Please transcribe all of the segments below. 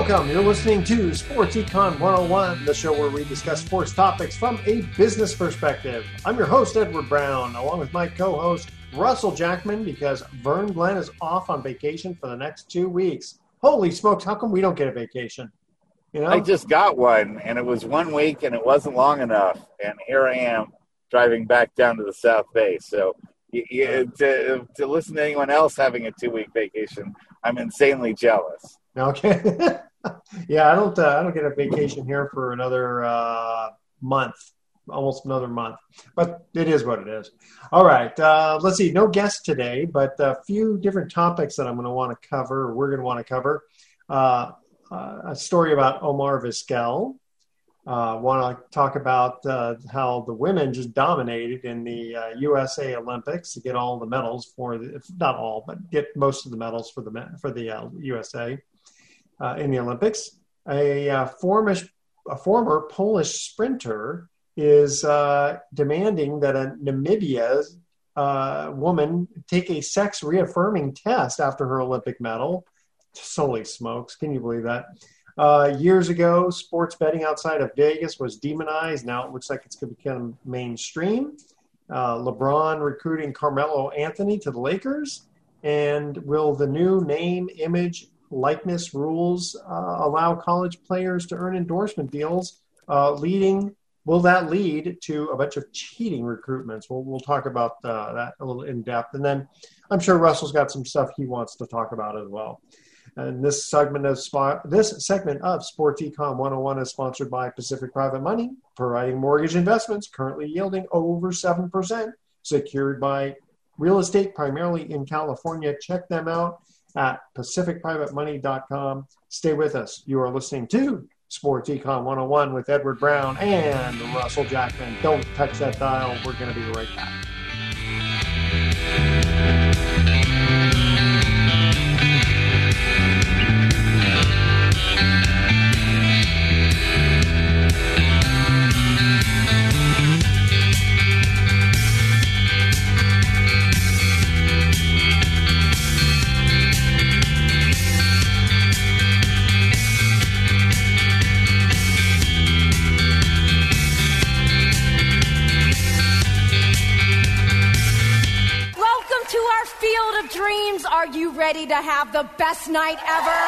Welcome. You're listening to Sports Econ 101, the show where we discuss sports topics from a business perspective. I'm your host, Edward Brown, along with my co host, Russell Jackman, because Vern Glenn is off on vacation for the next two weeks. Holy smokes, how come we don't get a vacation? You know? I just got one, and it was one week, and it wasn't long enough. And here I am driving back down to the South Bay. So you, you, to, to listen to anyone else having a two week vacation, I'm insanely jealous. Okay. yeah, I don't. Uh, I don't get a vacation here for another uh, month, almost another month. But it is what it is. All right. Uh, let's see. No guests today, but a few different topics that I'm going to want to cover. We're going to want to cover uh, uh, a story about Omar Vizquel. Uh, want to talk about how the women just dominated in the USA Olympics to get all the medals for the, not all, but get most of the medals for the for the USA uh, in the Olympics. A, uh, former, a former Polish sprinter is uh, demanding that a Namibia uh, woman take a sex reaffirming test after her Olympic medal. Holy smokes, can you believe that? Uh, years ago, sports betting outside of Vegas was demonized. Now it looks like it's going to become mainstream. Uh, LeBron recruiting Carmelo Anthony to the Lakers. And will the new name, image, likeness rules uh, allow college players to earn endorsement deals, uh, leading will that lead to a bunch of cheating recruitments? We'll, we'll talk about uh, that a little in depth. And then I'm sure Russell's got some stuff he wants to talk about as well. And this segment of this segment of Sports Econ 101 is sponsored by Pacific Private Money, providing mortgage investments currently yielding over 7%, secured by real estate primarily in California. Check them out at pacificprivatemoney.com. Stay with us. You are listening to Sports Econ 101 with Edward Brown and Russell Jackman. Don't touch that dial. We're going to be right back. The best night ever?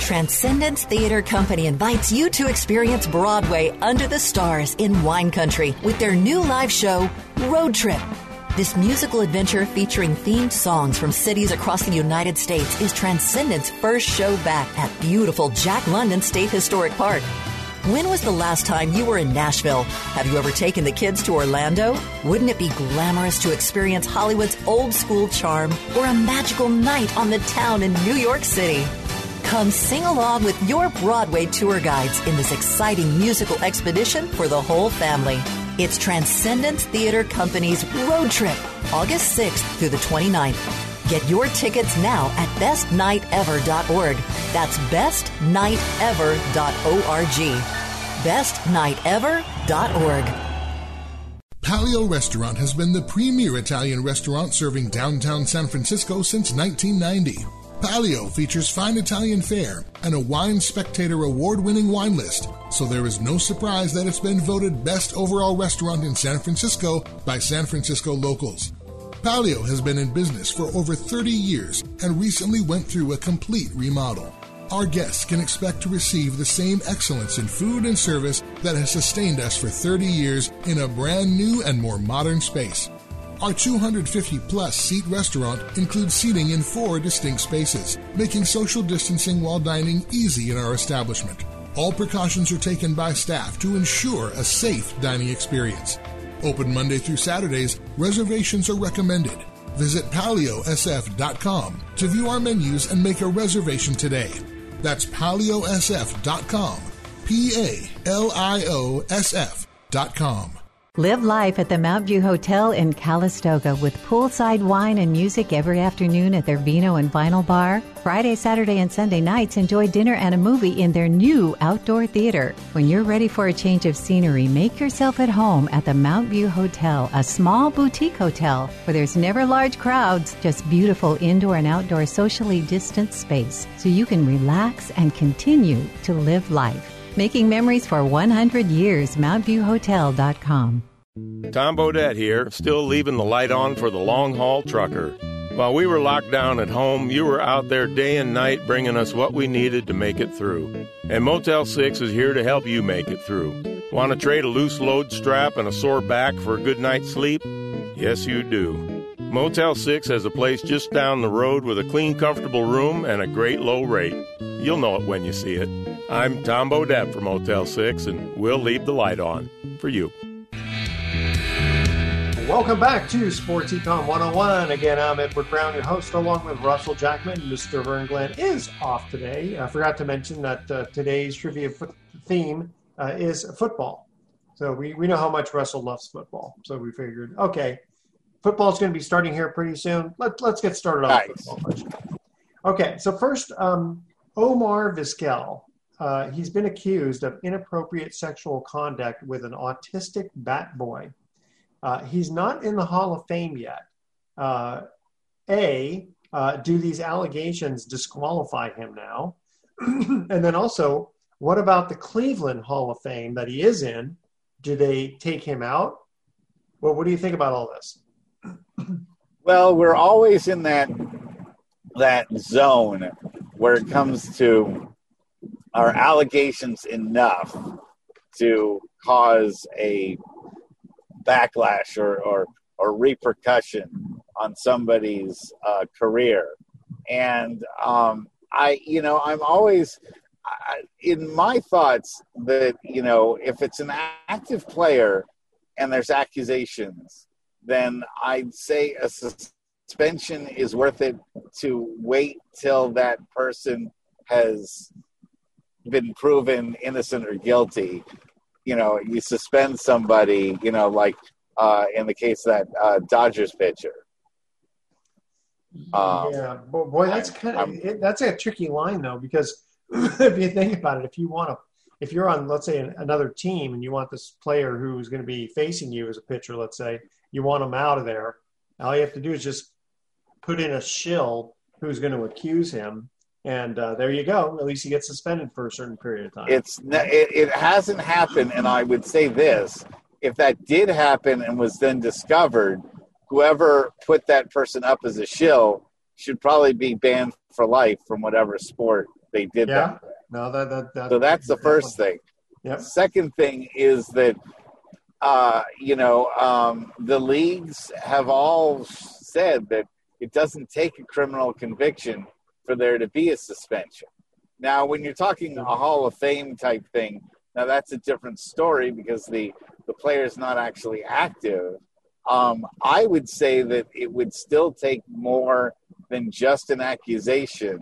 Transcendence Theater Company invites you to experience Broadway under the stars in wine country with their new live show, Road Trip. This musical adventure featuring themed songs from cities across the United States is Transcendence' first show back at beautiful Jack London State Historic Park. When was the last time you were in Nashville? Have you ever taken the kids to Orlando? Wouldn't it be glamorous to experience Hollywood's old school charm or a magical night on the town in New York City? Come sing along with your Broadway tour guides in this exciting musical expedition for the whole family. It's Transcendence Theater Company's Road Trip, August 6th through the 29th. Get your tickets now at bestnightever.org. That's bestnightever.org. Bestnightever.org. Palio Restaurant has been the premier Italian restaurant serving downtown San Francisco since 1990. Palio features fine Italian fare and a Wine Spectator award winning wine list, so there is no surprise that it's been voted best overall restaurant in San Francisco by San Francisco locals. Palio has been in business for over 30 years and recently went through a complete remodel. Our guests can expect to receive the same excellence in food and service that has sustained us for 30 years in a brand new and more modern space. Our 250 plus seat restaurant includes seating in four distinct spaces, making social distancing while dining easy in our establishment. All precautions are taken by staff to ensure a safe dining experience. Open Monday through Saturdays, reservations are recommended. Visit paliosf.com to view our menus and make a reservation today. That's paliosf.com. P A L I O S F.com. Live life at the Mount View Hotel in Calistoga with poolside wine and music every afternoon at their Vino and Vinyl Bar. Friday, Saturday, and Sunday nights, enjoy dinner and a movie in their new outdoor theater. When you're ready for a change of scenery, make yourself at home at the Mount View Hotel, a small boutique hotel where there's never large crowds, just beautiful indoor and outdoor socially distanced space so you can relax and continue to live life. Making memories for 100 years, MountViewHotel.com. Tom Bodett here, still leaving the light on for the long haul trucker. While we were locked down at home, you were out there day and night bringing us what we needed to make it through. And Motel 6 is here to help you make it through. Want to trade a loose load strap and a sore back for a good night's sleep? Yes, you do. Motel 6 has a place just down the road with a clean, comfortable room and a great low rate. You'll know it when you see it. I'm Tom Bodett from Motel 6, and we'll leave the light on for you. Welcome back to Sports Econ 101. Again, I'm Edward Brown, your host, along with Russell Jackman. Mr. Vern Glenn is off today. I forgot to mention that uh, today's trivia f- theme uh, is football. So we, we know how much Russell loves football. So we figured, okay, football's going to be starting here pretty soon. Let, let's get started on nice. football. Okay, so first, um, Omar Vizquel. Uh, he's been accused of inappropriate sexual conduct with an autistic bat boy. Uh, he's not in the Hall of Fame yet. Uh, a, uh, do these allegations disqualify him now? and then also, what about the Cleveland Hall of Fame that he is in? Do they take him out? Well, what do you think about all this? Well, we're always in that that zone where it comes to our allegations enough to cause a backlash or, or, or repercussion on somebody's uh, career. And um, I, you know, I'm always I, in my thoughts that, you know, if it's an active player and there's accusations, then I'd say a suspension is worth it to wait till that person has been proven innocent or guilty you know, you suspend somebody, you know, like uh, in the case of that uh, Dodgers pitcher. Um, yeah, boy, that's kind of it, that's a tricky line though because if you think about it, if you want to, if you're on, let's say, another team and you want this player who's going to be facing you as a pitcher, let's say, you want him out of there. All you have to do is just put in a shill who's going to accuse him and uh, there you go. At least he gets suspended for a certain period of time. It's it, it hasn't happened, and I would say this: if that did happen and was then discovered, whoever put that person up as a shill should probably be banned for life from whatever sport they did yeah. that. No, that, that, that so that's the first thing. Yep. Second thing is that uh, you know um, the leagues have all said that it doesn't take a criminal conviction for there to be a suspension. Now, when you're talking a Hall of Fame type thing, now that's a different story because the the player is not actually active. Um, I would say that it would still take more than just an accusation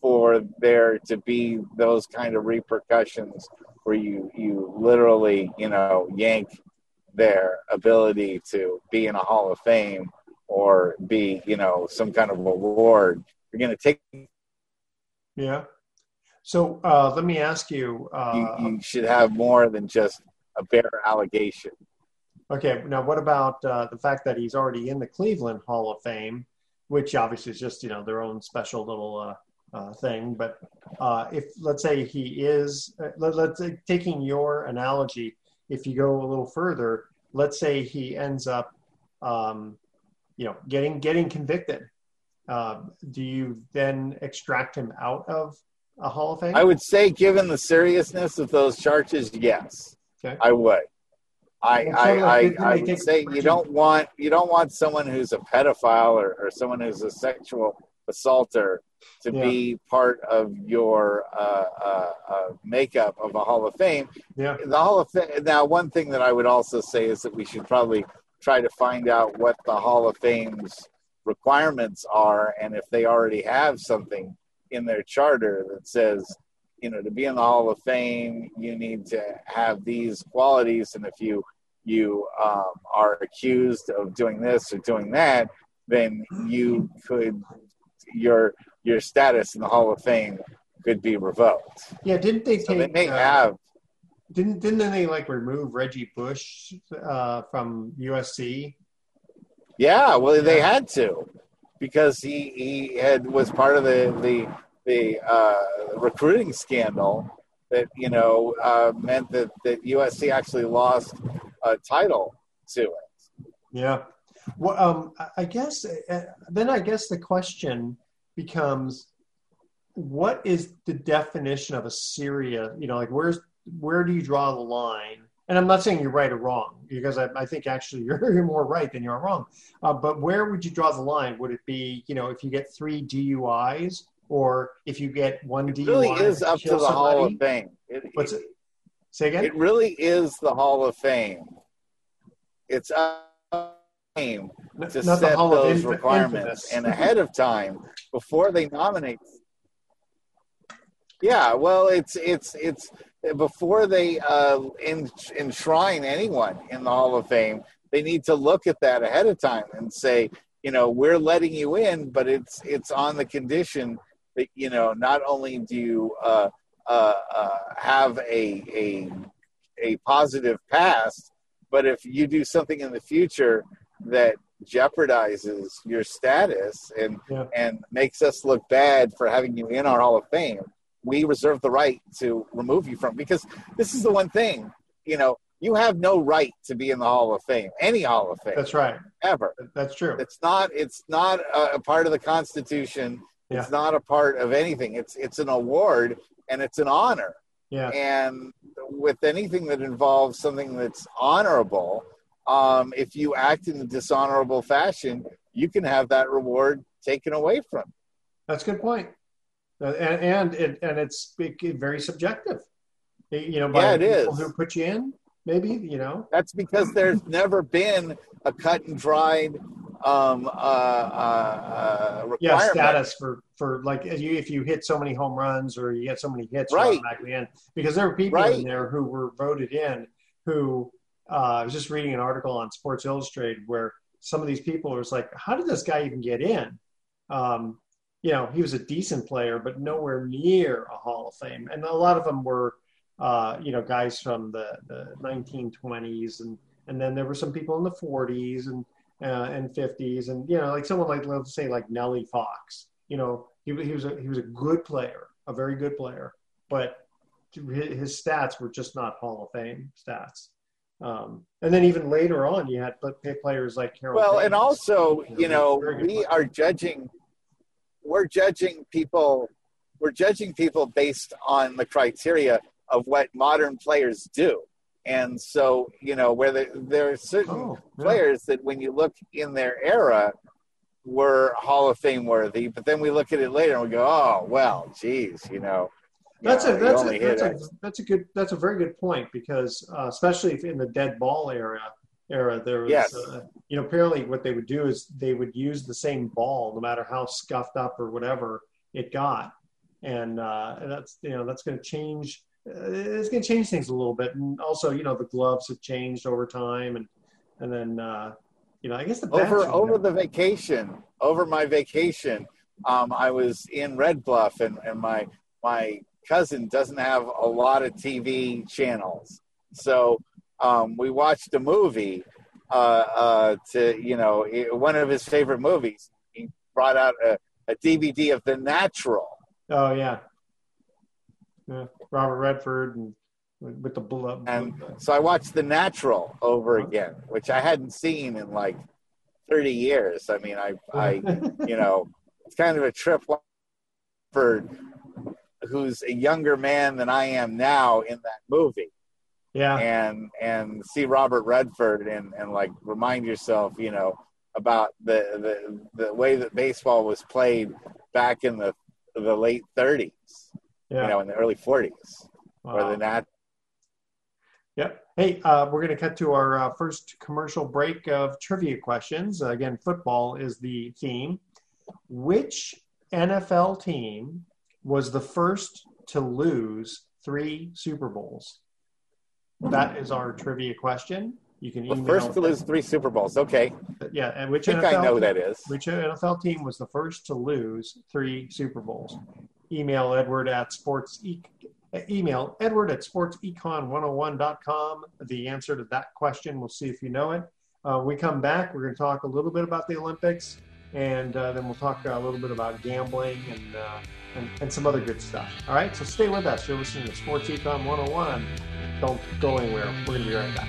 for there to be those kind of repercussions where you you literally you know yank their ability to be in a Hall of Fame or be you know some kind of award you're going to take. Yeah. So uh, let me ask you, uh, you. You should have more than just a bare allegation. Okay. Now, what about uh, the fact that he's already in the Cleveland Hall of Fame? which obviously is just you know their own special little uh, uh, thing. But uh, if let's say he is, uh, let, let's say, taking your analogy, if you go a little further, let's say he ends up, um, you know, getting getting convicted. Uh, do you then extract him out of a Hall of Fame? I would say, given the seriousness of those charges, yes, Okay. I would. I I, I, didn't I would say you don't want you don't want someone who's a pedophile or, or someone who's a sexual assaulter to Yeah. be part of your uh, uh, uh, makeup of a Hall of Fame. Yeah. The Hall of Fame. Now, one thing that I would also say is that we should probably try to find out what the Hall of Fame's requirements are, and if they already have something in their charter that says, you know, to be in the Hall of Fame, you need to have these qualities, and if you you um, are accused of doing this or doing that, then you could your your status in the Hall of Fame could be revoked. Yeah, didn't they So take? they may uh, have Didn't didn't they like remove Reggie Bush uh, from USC? Yeah, well, they had to because he he had was part of the the the uh, recruiting scandal that you know uh, meant that that USC actually lost a title to it. Yeah. Well, um, I- guess uh, then I guess the question becomes, what is the definition of a Syria? You know, like where's where do you draw the line? And I'm not saying you're right or wrong because I, I think actually you're, you're more right than you're wrong. Uh, but where would you draw the line? Would it be you know if you get three DUIs or if you get one It DUI? really is up to the Hall of? Fame. It, What's it? Say again. it really is the Hall of Fame. It's up to the Fame N- to not set those Inf- requirements and ahead of time before they nominate. Yeah, well, it's it's it's before they uh, en- enshrine anyone in the Hall of Fame. They need to look at that ahead of time and say, you know, we're letting you in, but it's it's on the condition that you know not only do you uh, uh, uh, have a a a positive past, but if you do something in the future that jeopardizes your status and Yeah. and makes us look bad for having you in our Hall of Fame, we reserve the right to remove you from because this is the one thing, you know, you have no right to be in the Hall of Fame, any Hall of Fame, That's right. ever. That's true. It's not it's not a, a part of the Constitution. It's not a part of anything. It's it's an award and it's an honor. Yeah. And with anything that involves something that's honorable, um, if you act in a dishonorable fashion, you can have that reward taken away from. you. That's a good point. Uh, and and it, and it's very subjective. You know, by Yeah, it people is. who put you in, maybe you know. That's because there's never been a cut and dried um, uh, uh, uh, Yeah, status for for like if you if you hit so many home runs or you get so many hits, Right. automatically in. Because there were people Right. in there who were voted in who uh, I was just reading an article on Sports Illustrated where some of these people was like, how did this guy even get in? Um, you know, he was a decent player, but nowhere near a Hall of Fame. And a lot of them were, uh, you know, guys from the, the 1920s, and and then there were some people in the 40s and uh, and 50s, and you know, like someone like let's say like Nellie Fox. You know, he, he was a he was a good player, a very good player, but his his stats were just not Hall of Fame stats. Um, and then even later on, you had pl- players like Harold. Well, and also, you know, we player. are judging. We're judging people. We're judging people based on the criteria of what modern players do, and so you know, where there, there are certain Oh, yeah. players that, when you look in their era, were Hall of Fame worthy, but then we look at it later and we go, "Oh, well, geez, you know." That's a that's a, that's a that's a good that's a very good point because uh, especially if in the dead ball era era there was Yes. uh, you know apparently what they would do is they would use the same ball no matter how scuffed up or whatever it got. And uh, and that's you know that's going to change uh, it's going to change things a little bit. And also you know the gloves have changed over time and and then uh, you know I guess the over over the vacation over my vacation um, i was in red bluff and, and my my cousin doesn't have a lot of tv channels so um, we watched a movie uh, uh, to you know one of his favorite movies he brought out a, a DVD of The Natural. Oh yeah. yeah. Robert Redford and with the blood. And so I watched The Natural over again, which I hadn't seen in like 30 years. I mean, I, I, you know, it's kind of a trip for who's a younger man than I am now in that movie. Yeah. And and see Robert Redford and and like remind yourself, you know, about the the the way that baseball was played back in the the late 30s. Yeah. You know, in the early 40s. Wow. Or the nat Yep. Hey, uh, we're going to cut to our uh, first commercial break of trivia questions. Uh, again, football is the theme. Which NFL team was the first to lose three Super Bowls? That is our trivia question. You can the first to lose three Super Bowls. Okay. Yeah, and which I think NFL I know that is. Which NFL team was the first to lose three Super Bowls? Email Edward at sports e- email Edward at sportsecon101.com. The answer to that question. We'll see if you know it. Uh, we come back. We're going to talk a little bit about the Olympics, and uh, then we'll talk a little bit about gambling and, uh, and and some other good stuff. All right, so stay with us. You're listening to Sports Econ 101. Don't go anywhere. We're going to be right back.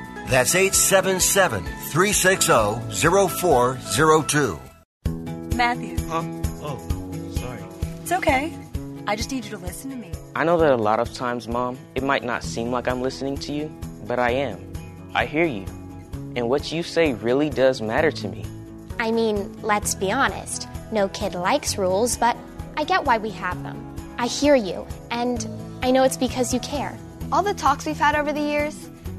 That's 877 360 0402. Matthew. Huh? Oh, sorry. It's okay. I just need you to listen to me. I know that a lot of times, Mom, it might not seem like I'm listening to you, but I am. I hear you. And what you say really does matter to me. I mean, let's be honest. No kid likes rules, but I get why we have them. I hear you, and I know it's because you care. All the talks we've had over the years,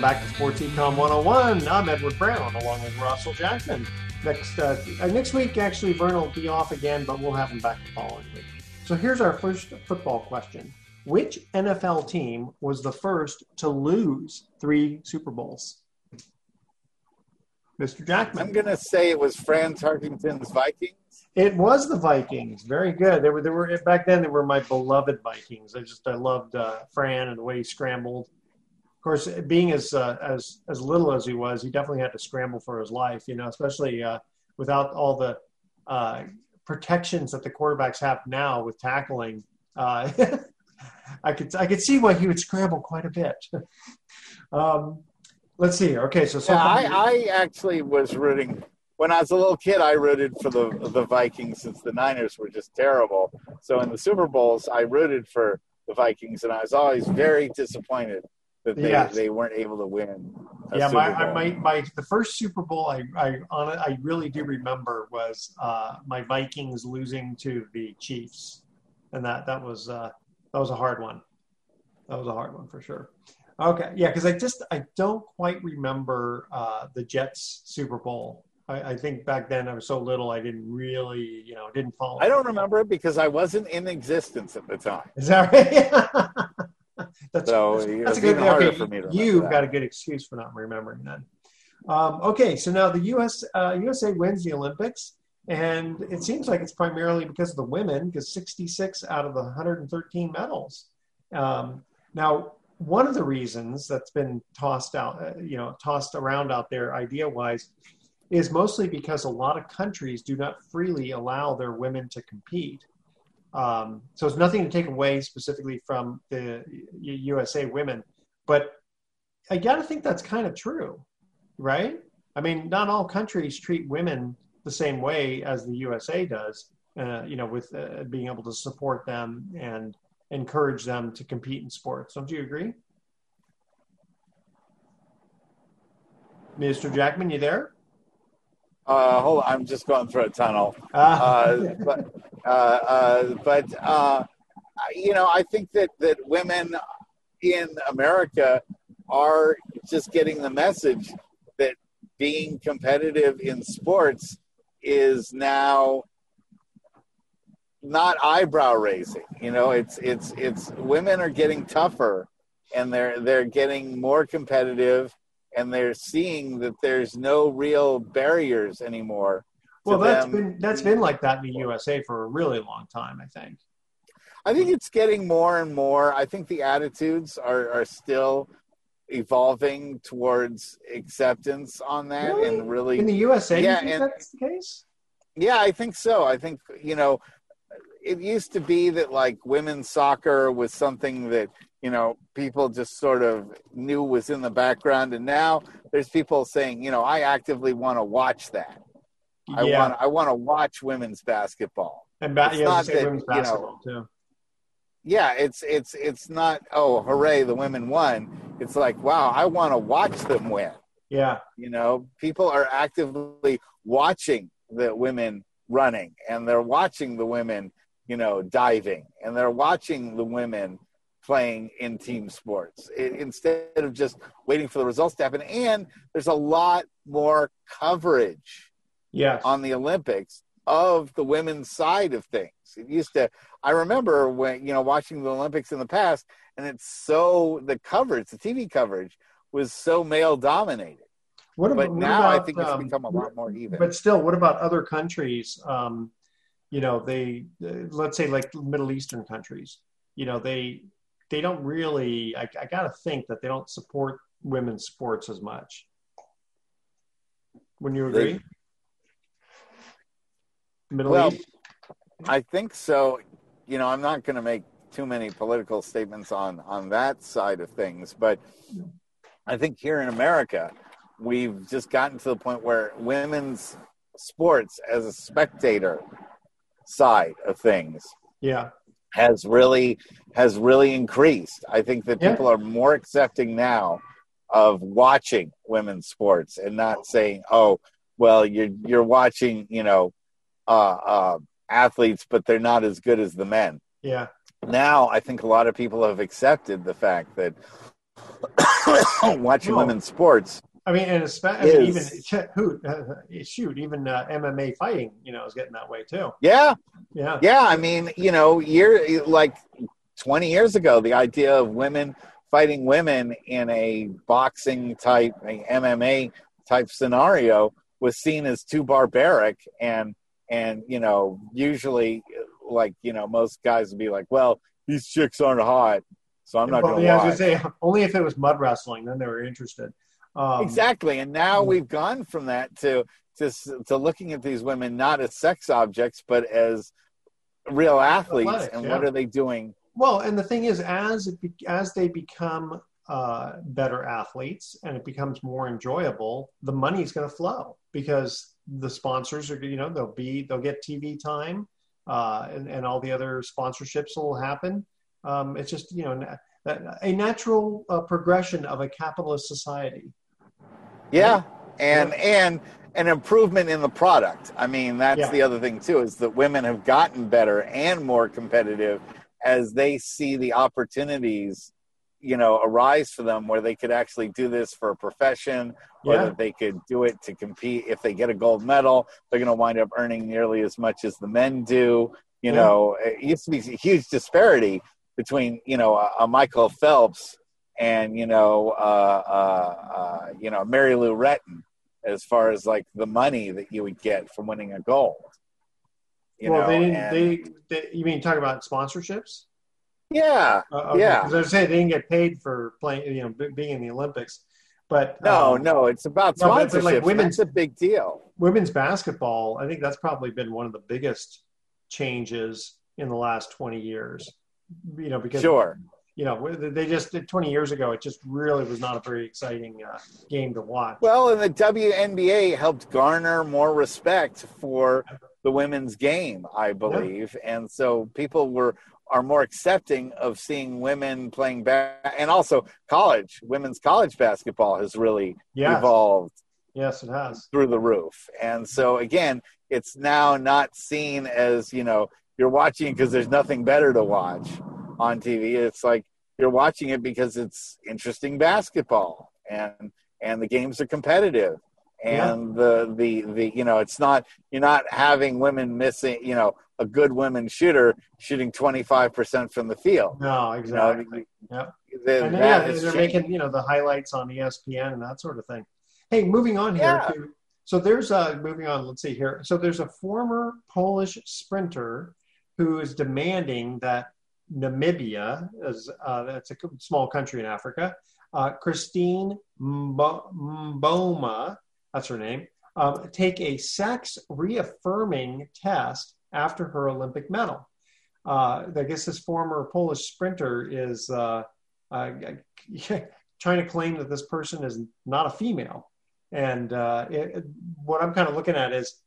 back to Sports Econ 101. I'm Edward Brown along with Russell Jackman. Next uh, uh, next week, actually, Vern will be off again, but we'll have him back the following week. So here's our first football question Which NFL team was the first to lose three Super Bowls? Mr. Jackman. I'm going to say it was Fran Tarkenton's Vikings. It was the Vikings. Very good. They were. They were back then. They were my beloved Vikings. I just I loved uh, Fran and the way he scrambled. Of course, being as uh, as as little as he was, he definitely had to scramble for his life. You know, especially uh, without all the uh, protections that the quarterbacks have now with tackling. Uh, I could I could see why he would scramble quite a bit. um, let's see. Okay, so yeah, I, I actually was rooting when I was a little kid, I rooted for the the Vikings since the Niners were just terrible. So in the Super Bowls, I rooted for the Vikings, and I was always very disappointed that they, yes. they weren't able to win. yeah, my, my my the first Super Bowl I I on I really do remember was uh, my Vikings losing to the Chiefs, and that that was uh, that was a hard one. That was a hard one for sure. Okay, yeah, because I just I don't quite remember uh, the Jets Super Bowl I, I, think back then I was so little I didn't really, you know, didn't follow. I don't remember it because I wasn't in existence at the time. Is that right? that's, so that's, a good okay, for me to You've that. got a good excuse for not remembering that. Um, okay, so now the U.S. Uh, USA wins the Olympics, and it seems like it's primarily because of the women, because 66 out of the 113 medals. Um, now, one of the reasons that's been tossed out, uh, you know, tossed around out there idea-wise is mostly because a lot of countries do not freely allow their women to compete. Um, so it's nothing to take away specifically from the USA women, but I got to think that's kind of true, right? I mean, not all countries treat women the same way as the USA does. Uh, you know, with uh, being able to support them and encourage them to compete in sports. Don't you agree? Mr. Jackman, you there? Uh, hold on, I'm just going through a tunnel. Ah. Uh, but uh, uh, but uh, you know, I think that that women in America are just getting the message that being competitive in sports is now not eyebrow raising. You know, it's it's it's women are getting tougher and they're they're getting more competitive and they're seeing that there's no real barriers anymore. Well, that's been that's been like that in the USA for a really long time, I think. I think it's getting more and more. I think the attitudes are are still evolving towards acceptance on that really? and really in the USA. Yeah, and, that's the case. Yeah, I think so. I think you know, it used to be that like women's soccer was something that you know people just sort of knew was in the background. And now there's people saying you know i actively want to watch that. I yeah. want i want to watch women's basketball. And ba- yeah, not that, women's basketball you know, too. Yeah it's it's it's not oh hooray the women won. It's like wow i want to watch them win. Yeah. You know people are actively watching the women running and they're watching the women you know diving and they're watching the women playing in team sports it, instead of just waiting for the results to happen. And there's a lot more coverage yes. on the Olympics of the women's side of things. It used to, I remember when, you know, watching the Olympics in the past, and it's so, the coverage, the TV coverage was so male dominated. What about, but now about, I think it's um, become a lot more even. But still, what about other countries? Um, you know, they, uh, let's say like Middle Eastern countries, you know, they, they don't really. I, I got to think that they don't support women's sports as much. When you agree? They, Middle well, East. I think so. You know, I'm not going to make too many political statements on on that side of things, but I think here in America, we've just gotten to the point where women's sports as a spectator side of things yeah has really has really increased. I think that yeah. people are more accepting now of watching women's sports and not saying, "Oh, well, you're you're watching, you know, uh, uh, athletes, but they're not as good as the men." Yeah. Now, I think a lot of people have accepted the fact that watching No. women's sports. I mean, and especially I mean, even Is- who uh, shoot, even uh, MMA fighting, you know, is getting that way too. Yeah, Yeah, yeah. I mean, you know, year like twenty years ago, the idea of women fighting women in a boxing type, a MMA type scenario was seen as too barbaric, and and you know, usually, like you know, most guys would be like, "Well, these chicks aren't hot, so I'm not Well, going to yeah, I was gonna say only if it was mud wrestling, then they were interested. Um, exactly and now we've gone from that to to to looking at these women not as sex objects but as real athletes Athletics, and yeah. what are they doing Well, and the thing is, as it be, as they become uh, better athletes and it becomes more enjoyable, the money is going to flow because the sponsors are, you know, they'll be they'll get TV time, uh, and and all the other sponsorships will happen. Um, it's just you know na- a natural uh, progression of a capitalist society. Yeah and and an improvement in the product i mean that's Yeah. the other thing too is that women have gotten better and more competitive as they see the opportunities you know arise for them where they could actually do this for a profession or Yeah. that they could do it to compete if they get a gold medal they're going to wind up earning nearly as much as the men do you Yeah. know it used to be a huge disparity between you know a, a michael phelps and you know uh, uh, uh, you know mary lou retton as far as like the money that you would get from winning a gold you well, know they didn't. and- They, they you mean talk about sponsorships? yeah Uh, okay, yeah 'cause I was saying they didn't get paid for playing, you know, being in the Olympics. But no um, no it's about no, but- sponsorships but like women's- that's a big deal women's basketball, I think that's probably been one of the biggest changes in the last 20 years. You know, because Sure. You know, they just 20 years ago, it just really was not a very exciting uh, game to watch. Well, and the WNBA helped garner more respect for the women's game, I believe, and so people were are more accepting of seeing women playing back, and also college women's college basketball has really Yes. evolved Yes, it has. through the roof, and so again, it's now not seen as you know you're watching because there's nothing better to watch on TV. It's like you're watching it because it's interesting basketball and and the games are competitive and the the the you know it's not you're not having women missing you know a good women shooter shooting 25% from the field No, You exactly. know, Yep. the- and that yeah, they're changed. making you know the highlights on ESPN and that sort of thing. Hey, moving on here. Yeah. To, so there's a moving on. Let's see here. So there's a former Polish sprinter who is demanding that Namibia, as uh, that's a small country in Africa, uh, Christine Mbo- Mboma, that's her name, um, take a sex reaffirming test after her Olympic medal. Uh, I guess this former Polish sprinter is uh, uh, trying to claim that this person is not a female. And uh, it- what I'm kind of looking at is,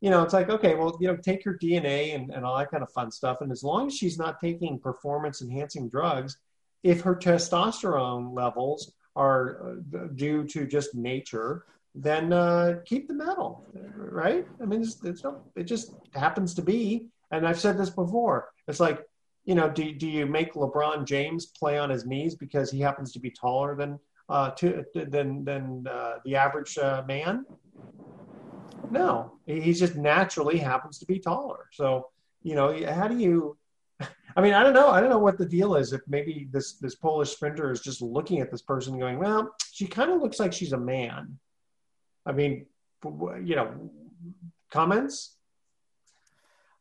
you know, it's like, okay, well, you know, take her DNA and, and all that kind of fun stuff. And as long as she's not taking performance enhancing drugs, if her testosterone levels are uh, due to just nature, then uh, keep the medal, right? I mean, it's, it's no, it just happens to be. And I've said this before. It's like, you know, do, do you make LeBron James play on his knees because he happens to be taller than uh, to, than than uh, the average uh, man? No, he just naturally happens to be taller. So, you know, how do you? I mean, I don't know. I don't know what the deal is. If maybe this this Polish sprinter is just looking at this person going, "Well, she kind of looks like she's a man." I mean, you know, comments.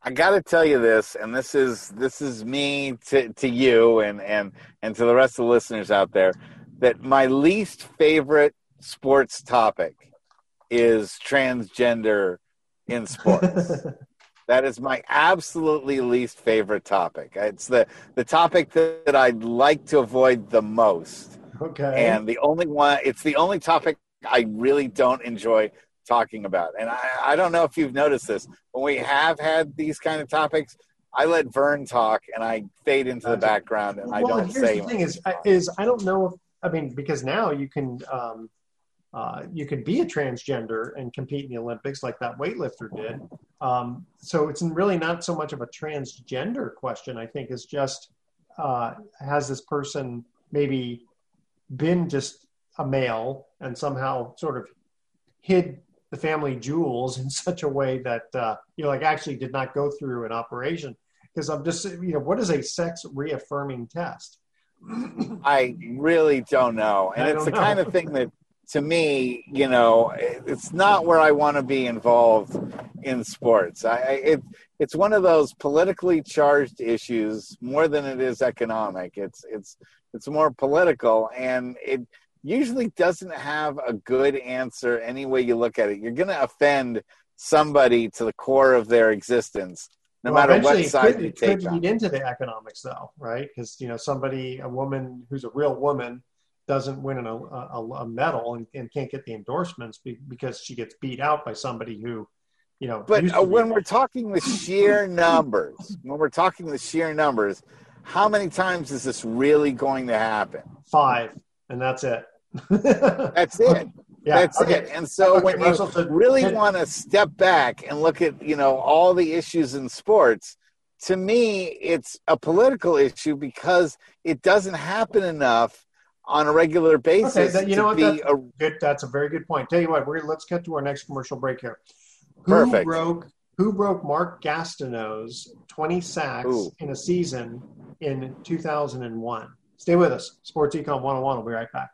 I got to tell you this, and this is this is me to to you and and and to the rest of the listeners out there, that my least favorite sports topic is transgender in sports. that is my absolutely least favorite topic. It's the the topic that, I'd like to avoid the most, Okay. and the only one. It's the only topic I really don't enjoy talking about. And I, I don't know if you've noticed this. When we have had these kind of topics, I let Vern talk and I fade into the background and I don't here's say the thing: is is I don't know if I mean because now you can um, uh, you can be a transgender and compete in the Olympics like that weightlifter did. Um, so it's really not so much of a transgender question. I think it's just uh, has this person maybe been just a male and somehow sort of hid the family jewels in such a way that uh, you know like actually did not go through an operation because i'm just you know what is a sex reaffirming test I really don't know. And I it's the know. kind of thing that, to me, you know, it's not where I want to be involved in sports. I, it, it's one of those politically charged issues more than it is economic. It's it's it's more political, and it usually doesn't have a good answer any way you look at it. You're going to offend somebody to the core of their existence, no Well, matter what side could, you it could take lead into the economics though right because you know somebody a woman who's a real woman doesn't win an, a, a, a medal and, and can't get the endorsements be, because she gets beat out by somebody who you know But uh, when we're talking the sheer numbers, when we're talking the sheer numbers, how many times is this really going to happen? five and that's it That's it. Yeah, That's okay. it. And so Okay, when you Russell, so- really want to step back and look at, you know, all the issues in sports, to me, it's a political issue because it doesn't happen enough on a regular basis Okay, that, you know what? That's, a good, that's a very good point. Tell you what, we're, let's get to our next commercial break here. Who Perfect. broke Who broke Mark Gastineau's 20 sacks Ooh. in a season in 2001? Stay with us. Sports Econ 101. We'll be right back.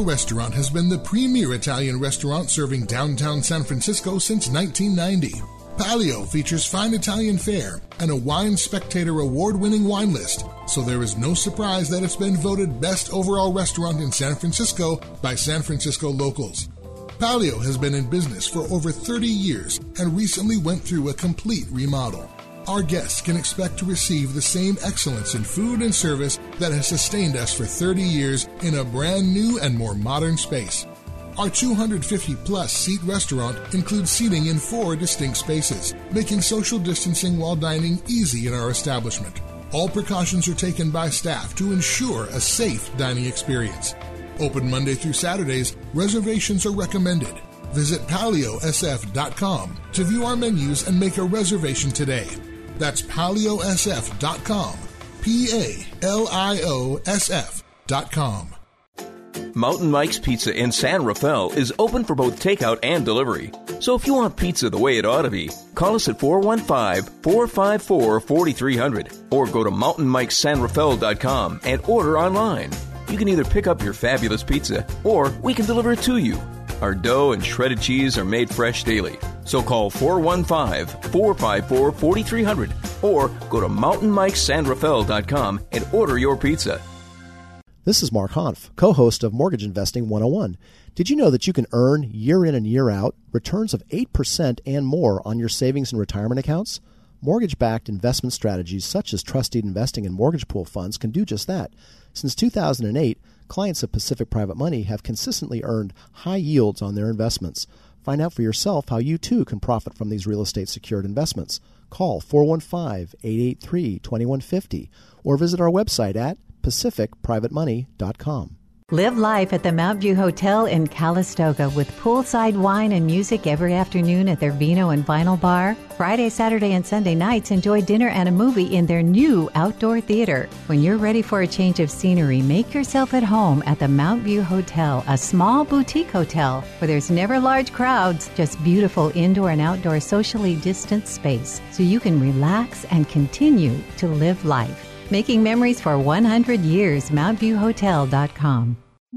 Palio Restaurant has been the premier Italian restaurant serving downtown San Francisco since 1990. Palio features fine Italian fare and a Wine Spectator award winning wine list, so there is no surprise that it's been voted best overall restaurant in San Francisco by San Francisco locals. Palio has been in business for over 30 years and recently went through a complete remodel. Our guests can expect to receive the same excellence in food and service that has sustained us for 30 years in a brand new and more modern space. Our 250 plus seat restaurant includes seating in four distinct spaces, making social distancing while dining easy in our establishment. All precautions are taken by staff to ensure a safe dining experience. Open Monday through Saturdays, reservations are recommended. Visit paliosf.com to view our menus and make a reservation today. That's paliosf.com. P A L I O S F.com. Mountain Mike's Pizza in San Rafael is open for both takeout and delivery. So if you want pizza the way it ought to be, call us at 415-454-4300 or go to mountainmikesanrafael.com and order online. You can either pick up your fabulous pizza or we can deliver it to you. Our dough and shredded cheese are made fresh daily. So call 415-454-4300 or go to mountainmikesanrafael.com and order your pizza. This is Mark Hanf, co host of Mortgage Investing 101. Did you know that you can earn year in and year out returns of 8% and more on your savings and retirement accounts? Mortgage backed investment strategies such as trust deed investing and mortgage pool funds can do just that. Since 2008, clients of Pacific Private Money have consistently earned high yields on their investments. Find out for yourself how you too can profit from these real estate secured investments. Call 415 883 2150 or visit our website at pacificprivatemoney.com. Live life at the Mount View Hotel in Calistoga with poolside wine and music every afternoon at their Vino and Vinyl Bar. Friday, Saturday, and Sunday nights, enjoy dinner and a movie in their new outdoor theater. When you're ready for a change of scenery, make yourself at home at the Mount View Hotel, a small boutique hotel where there's never large crowds, just beautiful indoor and outdoor socially distanced space so you can relax and continue to live life. Making memories for 100 years, MountViewHotel.com.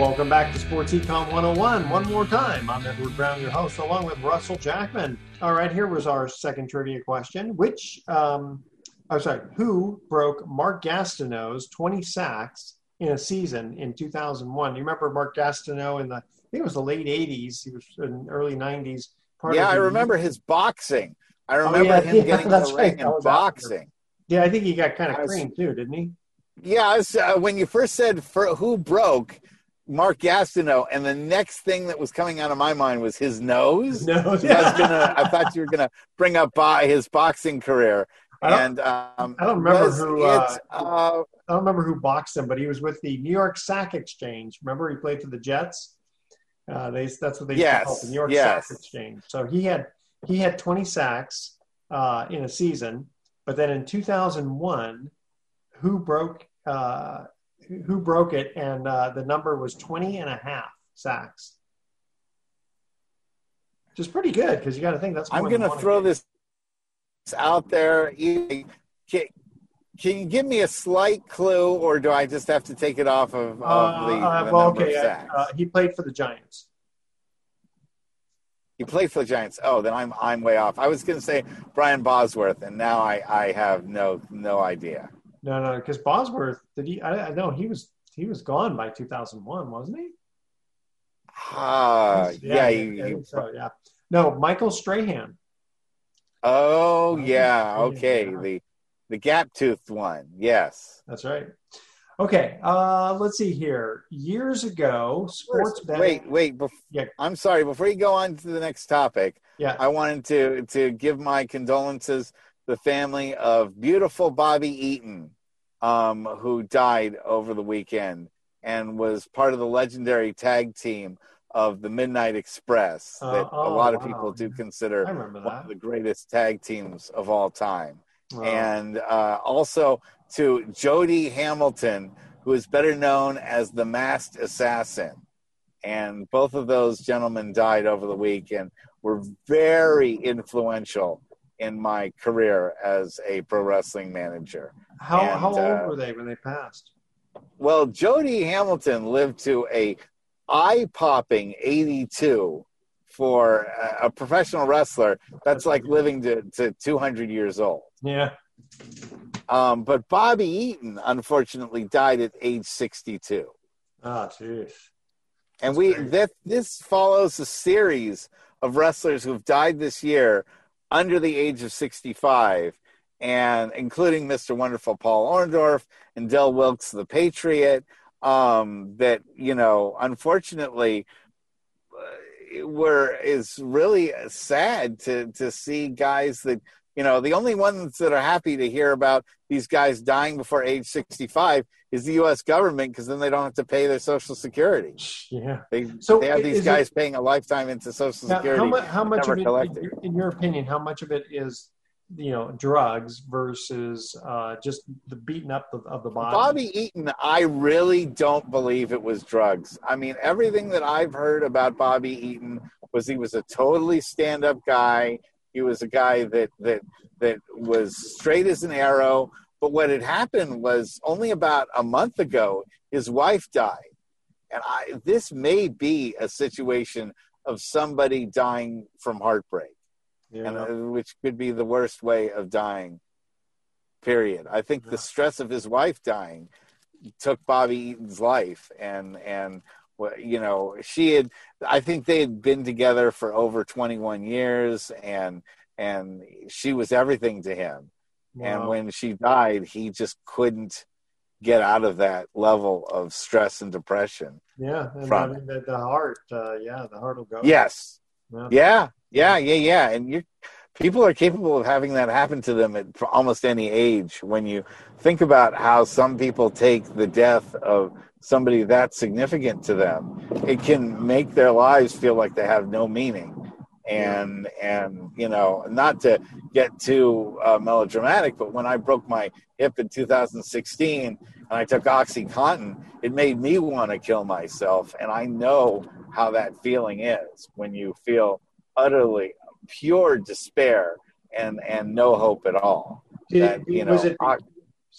Welcome back to Sports Econ 101. One more time, I'm Edward Brown, your host, along with Russell Jackman. All right, here was our second trivia question. Which, um, oh, sorry, who broke Mark Gastineau's 20 sacks in a season in 2001? You remember Mark Gastineau in the, I think it was the late 80s, he was in early 90s. yeah, I remember his boxing. I remember oh, yeah, him yeah, getting in the ring and boxing. Yeah, I think he got kind of creamed too, didn't he? Yeah, was, uh, when you first said for, who broke, Mark Gastineau, and the next thing that was coming out of my mind was his nose. Nose. Yeah. I, was gonna, I thought you were going to bring up by his boxing career. I don't, and um, I don't remember who. Uh, uh, I don't remember who boxed him, but he was with the New York Sack Exchange. Remember, he played for the Jets. Uh, they that's what they Yes, called the New York yes. Sack Exchange. So he had he had 20 sacks uh, in a season, but then in 2001, who broke uh, who broke it, and uh, the number was 20 and a half sacks. Which is pretty good because you got to think that's. I'm going to throw this out there. Can, can you give me a slight clue, or do I just have to take it off of, of Uh, the, uh, the well, number okay. of uh, sacks? Uh, he played for the Giants. He played for the Giants. Oh, then I'm I'm way off. I was going to say Brian Bosworth, and now I, I have no no idea. No, no, because Bosworth did he? I, I know he was he was gone by 2001, wasn't he? Ah, yeah, you, think you, so, yeah. No, Michael Strahan. Oh yeah, yeah, okay. yeah. The the gap toothed one. Yes. That's right. Okay, uh, let's see here. Years ago, sports betting. Wait, wait. Bef- Yeah. I'm sorry. Before you go on to the next topic, Yeah. I wanted to to give my condolences the family of beautiful Bobby Eaton, um, who died over the weekend and was part of the legendary tag team of the Midnight Express Uh, that a oh, lot of wow. people do consider one of the greatest tag teams of all time. Wow. And uh, also to Jody Hamilton, who is better known as the Masked Assassin. And both of those gentlemen died over the week and were very influential in my career as a pro wrestling manager. How And, how old uh, were they when they passed? Well, Jody Hamilton lived to a eye-popping 82 for a, a professional wrestler. That's like living to, to 200 years old. Yeah. Um, but Bobby Eaton, unfortunately, died at age 62. Ah, jeez. And we that this follows a series of wrestlers who've died this year under the age of 65, and including Mr. Wonderful Paul Orndorff and Del Wilkes the Patriot. Um, that you know, unfortunately, uh, were is really sad to to see guys that you know the only ones that are happy to hear about these guys dying before age 65 is the U.S. government because then they don't have to pay their Social Security. Yeah. They, So they have these guys it- paying a lifetime into Social Now, Security. how, mu- how much of it, in, in your opinion, how much of it is, you know, drugs versus uh, just the beating up of, of the body? Bobby Eaton, I really don't believe it was drugs. I mean, everything that I've heard about Bobby Eaton was he was a totally stand-up guy. He was a guy that that that was straight as an arrow. But what had happened was only about a month ago, his wife died, and I, this may be a situation of somebody dying from heartbreak, and uh, which could be the worst way of dying. Period. I think the stress of his wife dying took Bobby Eaton's life, and and you know she had. I think they had been together for over twenty one years, and and she was everything to him. And when she died, he just couldn't get out of that level of stress and depression. Yeah, and from I mean, the, the heart, uh, yeah, the heart will go. Yes. Yeah. Yeah. Yeah. Yeah. Yeah. And you, people are capable of having that happen to them at almost any age. When you think about how some people take the death of somebody that significant to them, it can make their lives feel like they have no meaning. and and you know not to get too uh, melodramatic but when i broke my hip in 2016 and i took oxycontin it made me want to kill myself. And i know how that feeling is when you feel utterly pure despair and and no hope at all. Did that, you know was it,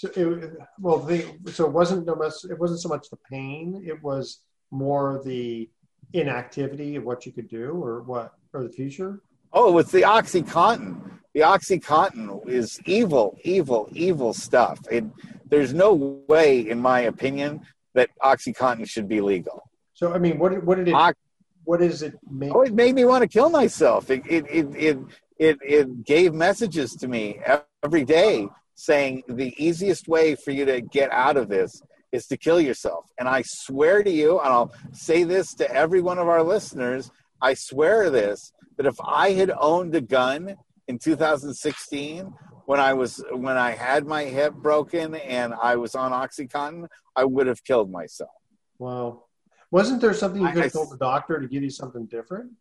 so it, well, the, so it wasn't no it wasn't so much the pain, it was more the inactivity of what you could do or what, or the future. Oh, it's the OxyContin. The OxyContin is evil, evil, evil stuff. It, there's no way, in my opinion, that OxyContin should be legal. So, I mean, what, did- what did it, Ox- what does it make? Oh, it made me want to kill myself. It, it, it, it, it, it gave messages to me every day saying the easiest way for you to get out of this is to kill yourself. And I swear to you, and I'll say this to every one of our listeners, I swear this, that if I had owned a gun in 2016 when I was when I had my hip broken and I was on OxyContin, I would have killed myself. Wow. Wasn't there something you could have told the doctor to give you something different?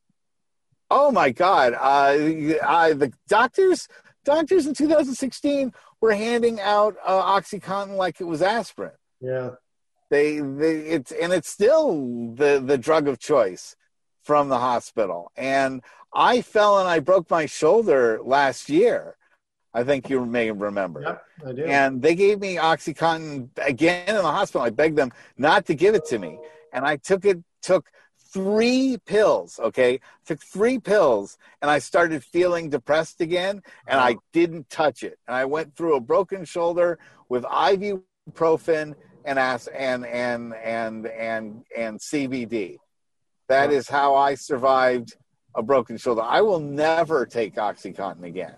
Oh my God! Uh, I, the doctors, doctors in 2016 were handing out uh, OxyContin like it was aspirin. Yeah. They, they, it's and it's still the the drug of choice from the hospital. And I fell and I broke my shoulder last year. I think you may remember. Yep, I do. And they gave me OxyContin again in the hospital. I begged them not to give it to me. And I took it, took three pills, okay? Took three pills and I started feeling depressed again and I didn't touch it. And I went through a broken shoulder with ibuprofen and as and and and and and CBD. That is how I survived a broken shoulder. I will never take OxyContin again.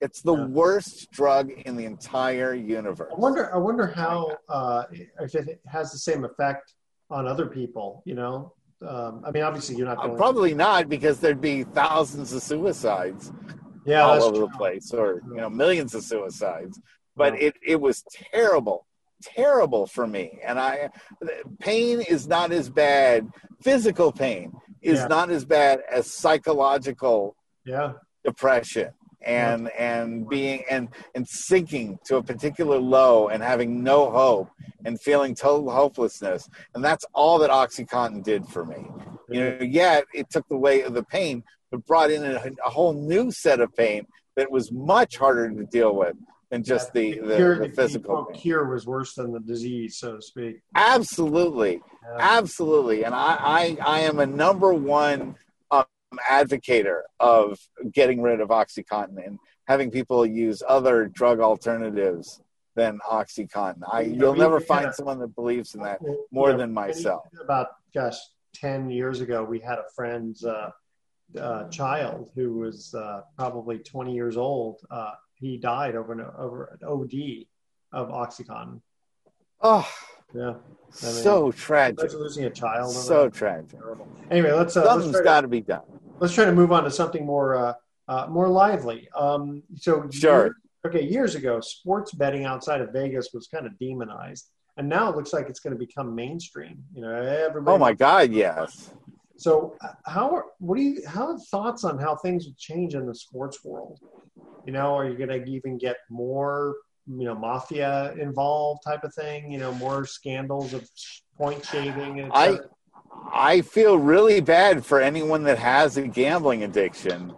It's the worst drug in the entire universe. I wonder. I wonder how uh, if it has the same effect on other people. You know, um, I mean, obviously you're not Uh, probably not because there'd be thousands of suicides Yeah, all over the place or you know millions of suicides. But it, it was terrible terrible for me. And i pain is not as bad physical pain is Yeah. not as bad as psychological Yeah. depression and and being and and sinking to a particular low and having no hope and feeling total hopelessness. And that's all that oxycontin did for me. You know yet it took away the pain but brought in a, a whole new set of pain that was much harder to deal with than just the the, cure, the physical quote, cure was worse than the disease, so to speak. Absolutely, absolutely, and I, I, I am a number one advocator of getting rid of OxyContin and having people use other drug alternatives than OxyContin. I, you'll never find someone that believes in that more than myself. About gosh, ten years ago, we had a friend's uh, uh, child who was uh, probably twenty years old. Uh, he died over an over an OD of OxyContin. Oh, yeah, so tragic. Losing a child. So that. tragic. Anyway, let's uh, Something's got to be done. Let's try to move on to something more uh, uh, more lively. Um, so Sure. years- okay, years ago, sports betting outside of Vegas was kind of demonized, and now it looks like it's going to become mainstream. You know, everybody. Oh my God, yes. So, uh, how are what do you how are thoughts on how things would change in the sports world? You know, are you going to even get more you know mafia involved type of thing? You know, more scandals of point shaving. And I? I feel really bad for anyone that has a gambling addiction.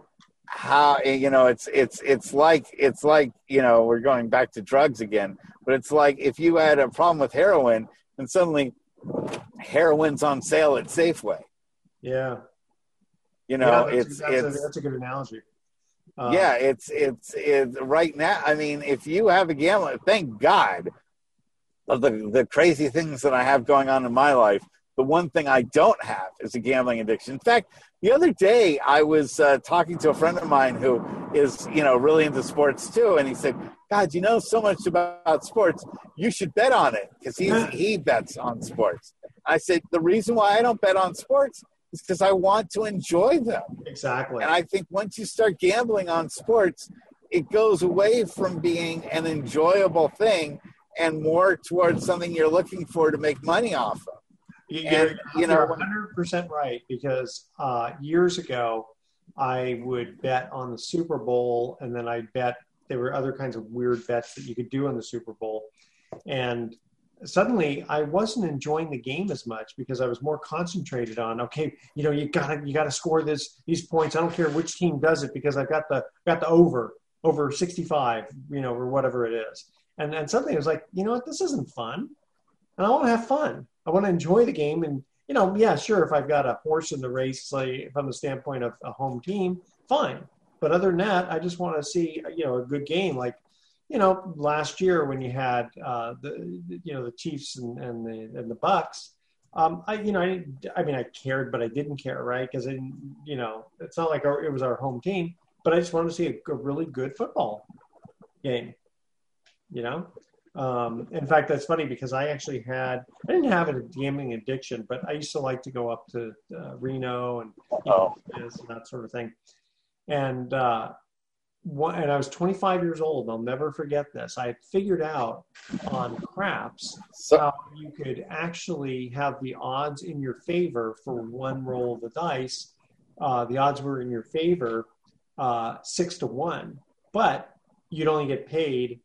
How you know it's it's it's like it's like you know we're going back to drugs again, but it's like if you had a problem with heroin and suddenly heroin's on sale at Safeway. yeah. You know, Yeah, that's, it's that's, it's a, that's a good analogy. Uh, yeah, it's it's it's right now. I mean, if you have a gambling, thank God of the the crazy things that I have going on in my life. The one thing I don't have is a gambling addiction. In fact, the other day I was uh, talking to a friend of mine who is you know really into sports too, and he said, "God, you know so much about sports. You should bet on it because he's he bets on sports." I said, "The reason why I don't bet on sports." is Because I want to enjoy them. Exactly. And I think once you start gambling on sports, it goes away from being an enjoyable thing and more towards something you're looking for to make money off of. You, And, you're, know, 100% right because uh, years ago, I would bet on the Super Bowl, and then I bet there were other kinds of weird bets that you could do on the Super Bowl. And suddenly I wasn't enjoying the game as much because I was more concentrated on okay, you know, you gotta you gotta score this these points. I don't care which team does it because I've got the got the over over 65, you know, or whatever it is. And and suddenly I was like, you know what, this isn't fun. And I want to have fun. I want to enjoy the game and you know, yeah, sure, if I've got a horse in the race, like from the standpoint of a home team, fine. But other than that, I just want to see, you know, a good game. Like you know, last year when you had uh, the you know the Chiefs and, and the and the Bucks, um, I you know I, I mean I cared, but I didn't care, right? Because you know it's not like our, it was our home team, but I just wanted to see a, a really good football game. You know, um, in fact, that's funny because I actually had I didn't have a gambling addiction, but I used to like to go up to uh, Reno and, know, and that sort of thing. And uh, one, and I was 25 years old. I'll never forget this. I figured out on craps so, how you could actually have the odds in your favor for one roll of the dice. Uh, the odds were in your favor uh, six to one, but you'd only get paid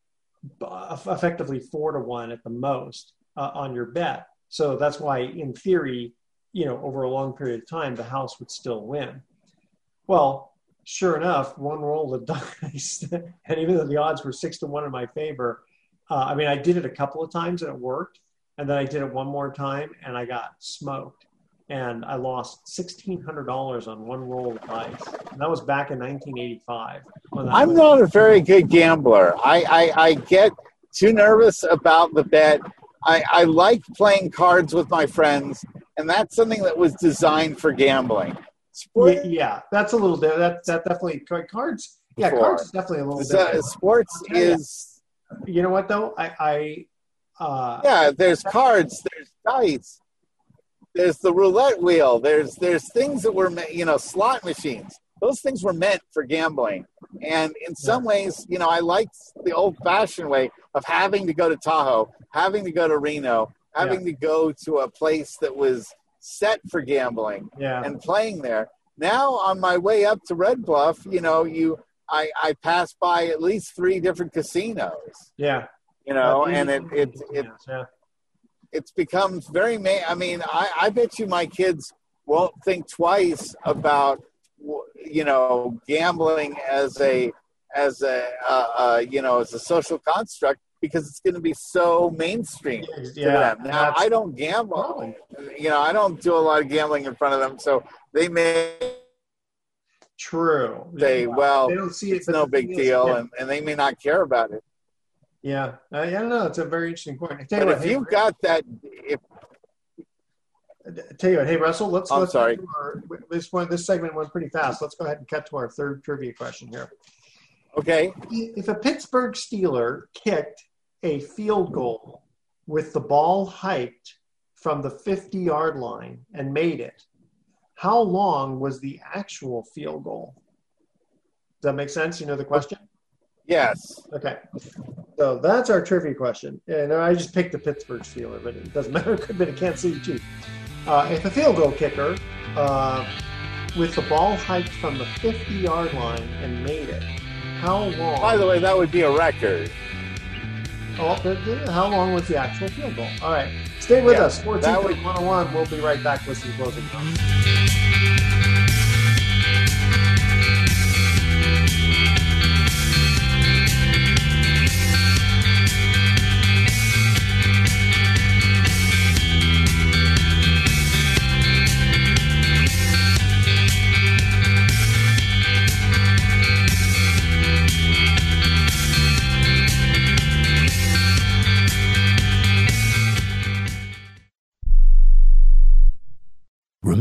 effectively four to one at the most uh, on your bet. So that's why, in theory, you know, over a long period of time, the house would still win. Well, sure enough, one roll of dice, and even though the odds were six to one in my favor, uh, I mean, I did it a couple of times and it worked, and then I did it one more time and I got smoked, and I lost sixteen hundred dollars on one roll of dice, and that was back in 1985. I'm not a very good gambler. I, I, I get too nervous about the bet. I, I like playing cards with my friends, and that's something that was designed for gambling. Sport, yeah, that's a little bit. That that definitely cards. Yeah, before. cards is definitely a little bit. sports is. You know what though? I, I uh, yeah, there's cards, there's dice, there's the roulette wheel, there's there's things that were you know slot machines. Those things were meant for gambling, and in some ways, you know, I liked the old-fashioned way of having to go to Tahoe, having to go to Reno, having yeah. to go to a place that was set for gambling yeah. and playing there. Now on my way up to Red Bluff, you know, you I, I pass by at least three different casinos. Yeah. You know, and it it it yeah. It's become very ma- I mean, I, I bet you my kids won't think twice about you know gambling as a as a uh, uh, you know as a social construct because it's going to be so mainstream yeah, to them. Now, I don't gamble. You know, I don't do a lot of gambling in front of them, so they may true say, "Well, they don't see it, it's no big deal," yeah. and, and they may not care about it. Yeah, uh, yeah, no, it's a very interesting point. But what, if hey, you've got that, if tell you what, hey Russell, let's. I'm let's sorry. Our, this one, this segment went pretty fast. Let's go ahead and cut to our third trivia question here. Okay. If a Pittsburgh Steeler kicked a field goal with the ball hiked from the 50 yard line and made it, how long was the actual field goal? Does that make sense? You know the question? Yes. Okay. So that's our trivia question. And I just picked the Pittsburgh Steeler, but it doesn't matter. It could have been a Kansas City Chief. Uh, if a field goal kicker uh, with the ball hiked from the 50 yard line and made it, how long? By the way, that would be a record. Oh, how long was the actual field goal? All right. Stay with yeah, us. Sports Info would... 101. We'll be right back with some closing comments.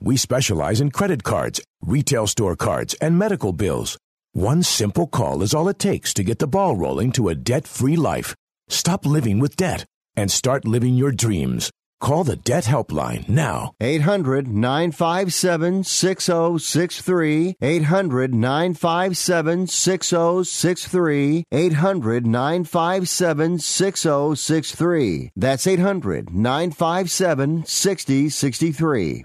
We specialize in credit cards, retail store cards, and medical bills. One simple call is all it takes to get the ball rolling to a debt free life. Stop living with debt and start living your dreams. Call the Debt Helpline now. 800 957 6063. 800 957 6063. 800 957 6063. That's 800 957 6063.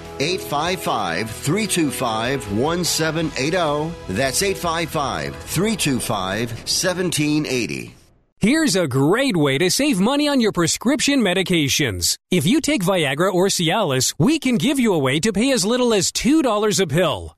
855 325 1780. That's 855 325 1780. Here's a great way to save money on your prescription medications. If you take Viagra or Cialis, we can give you a way to pay as little as $2 a pill.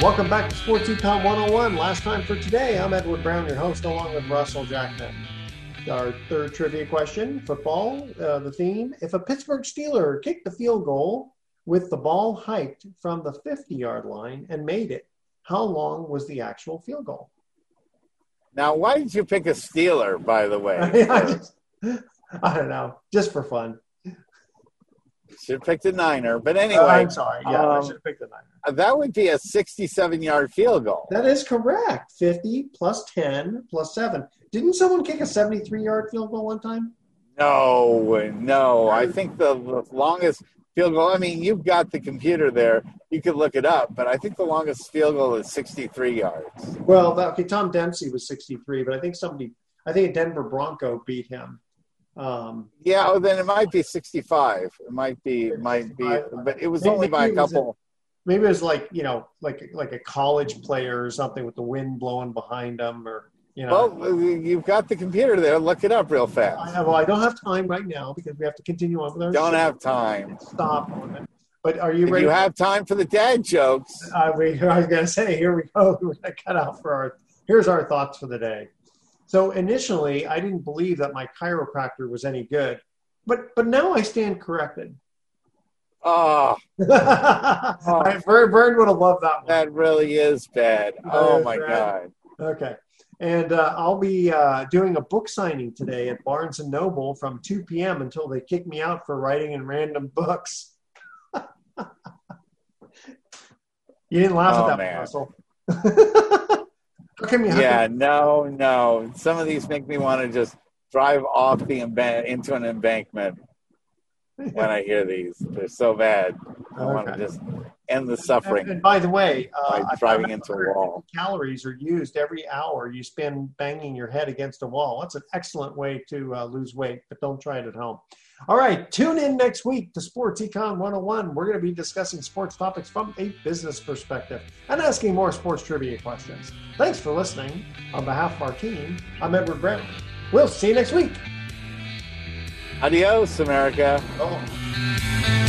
Welcome back to Sports Econ 101. Last time for today, I'm Edward Brown, your host, along with Russell Jackman. Our third trivia question football, uh, the theme. If a Pittsburgh Steeler kicked the field goal with the ball hiked from the 50 yard line and made it, how long was the actual field goal? Now, why did you pick a Steeler, by the way? I, just, I don't know, just for fun. Should have picked a Niner. But anyway. Uh, I'm sorry. Yeah, I um, should have picked a Niner. That would be a 67 yard field goal. That is correct. 50 plus 10 plus 7. Didn't someone kick a 73 yard field goal one time? No, no. I think the longest field goal, I mean, you've got the computer there. You could look it up, but I think the longest field goal is 63 yards. Well, okay, Tom Dempsey was 63, but I think somebody, I think a Denver Bronco beat him. Um, Yeah, oh, then it might be 65. It might be, might be, but it was only by a it couple. maybe it was like, you know, like like a college player or something with the wind blowing behind them or, you know. Well, you've got the computer there. Look it up real fast. I, have, well, I don't have time right now because we have to continue on with our Don't show. have time. Stop on it. But are you If ready? you have time for the dad jokes. Uh, we, I was going to say, here we go. We're to cut out for our. Here's our thoughts for the day. So initially, I didn't believe that my chiropractor was any good, but but now I stand corrected. Oh, All right, Vern, Vern would have loved that one. that really is bad. Oh is my bad. God. Okay. And uh, I'll be uh, doing a book signing today at Barnes and Noble from 2 p.m. until they kick me out for writing in random books. you didn't laugh Oh, at that, man. one, Russell. Yeah, no, no. Some of these make me want to just drive off the embank into an embankment when I hear these. They're so bad. I want to just end the suffering And, and by the way, uh, by driving into a wall. calories are used every hour you spend banging your head against a wall. That's an excellent way to uh, lose weight, but don't try it at home. All right, tune in next week to Sports Econ 101. We're going to be discussing sports topics from a business perspective and asking more sports trivia questions. Thanks for listening. On behalf of our team, I'm Edward Brown. We'll see you next week. Adios, America. Oh.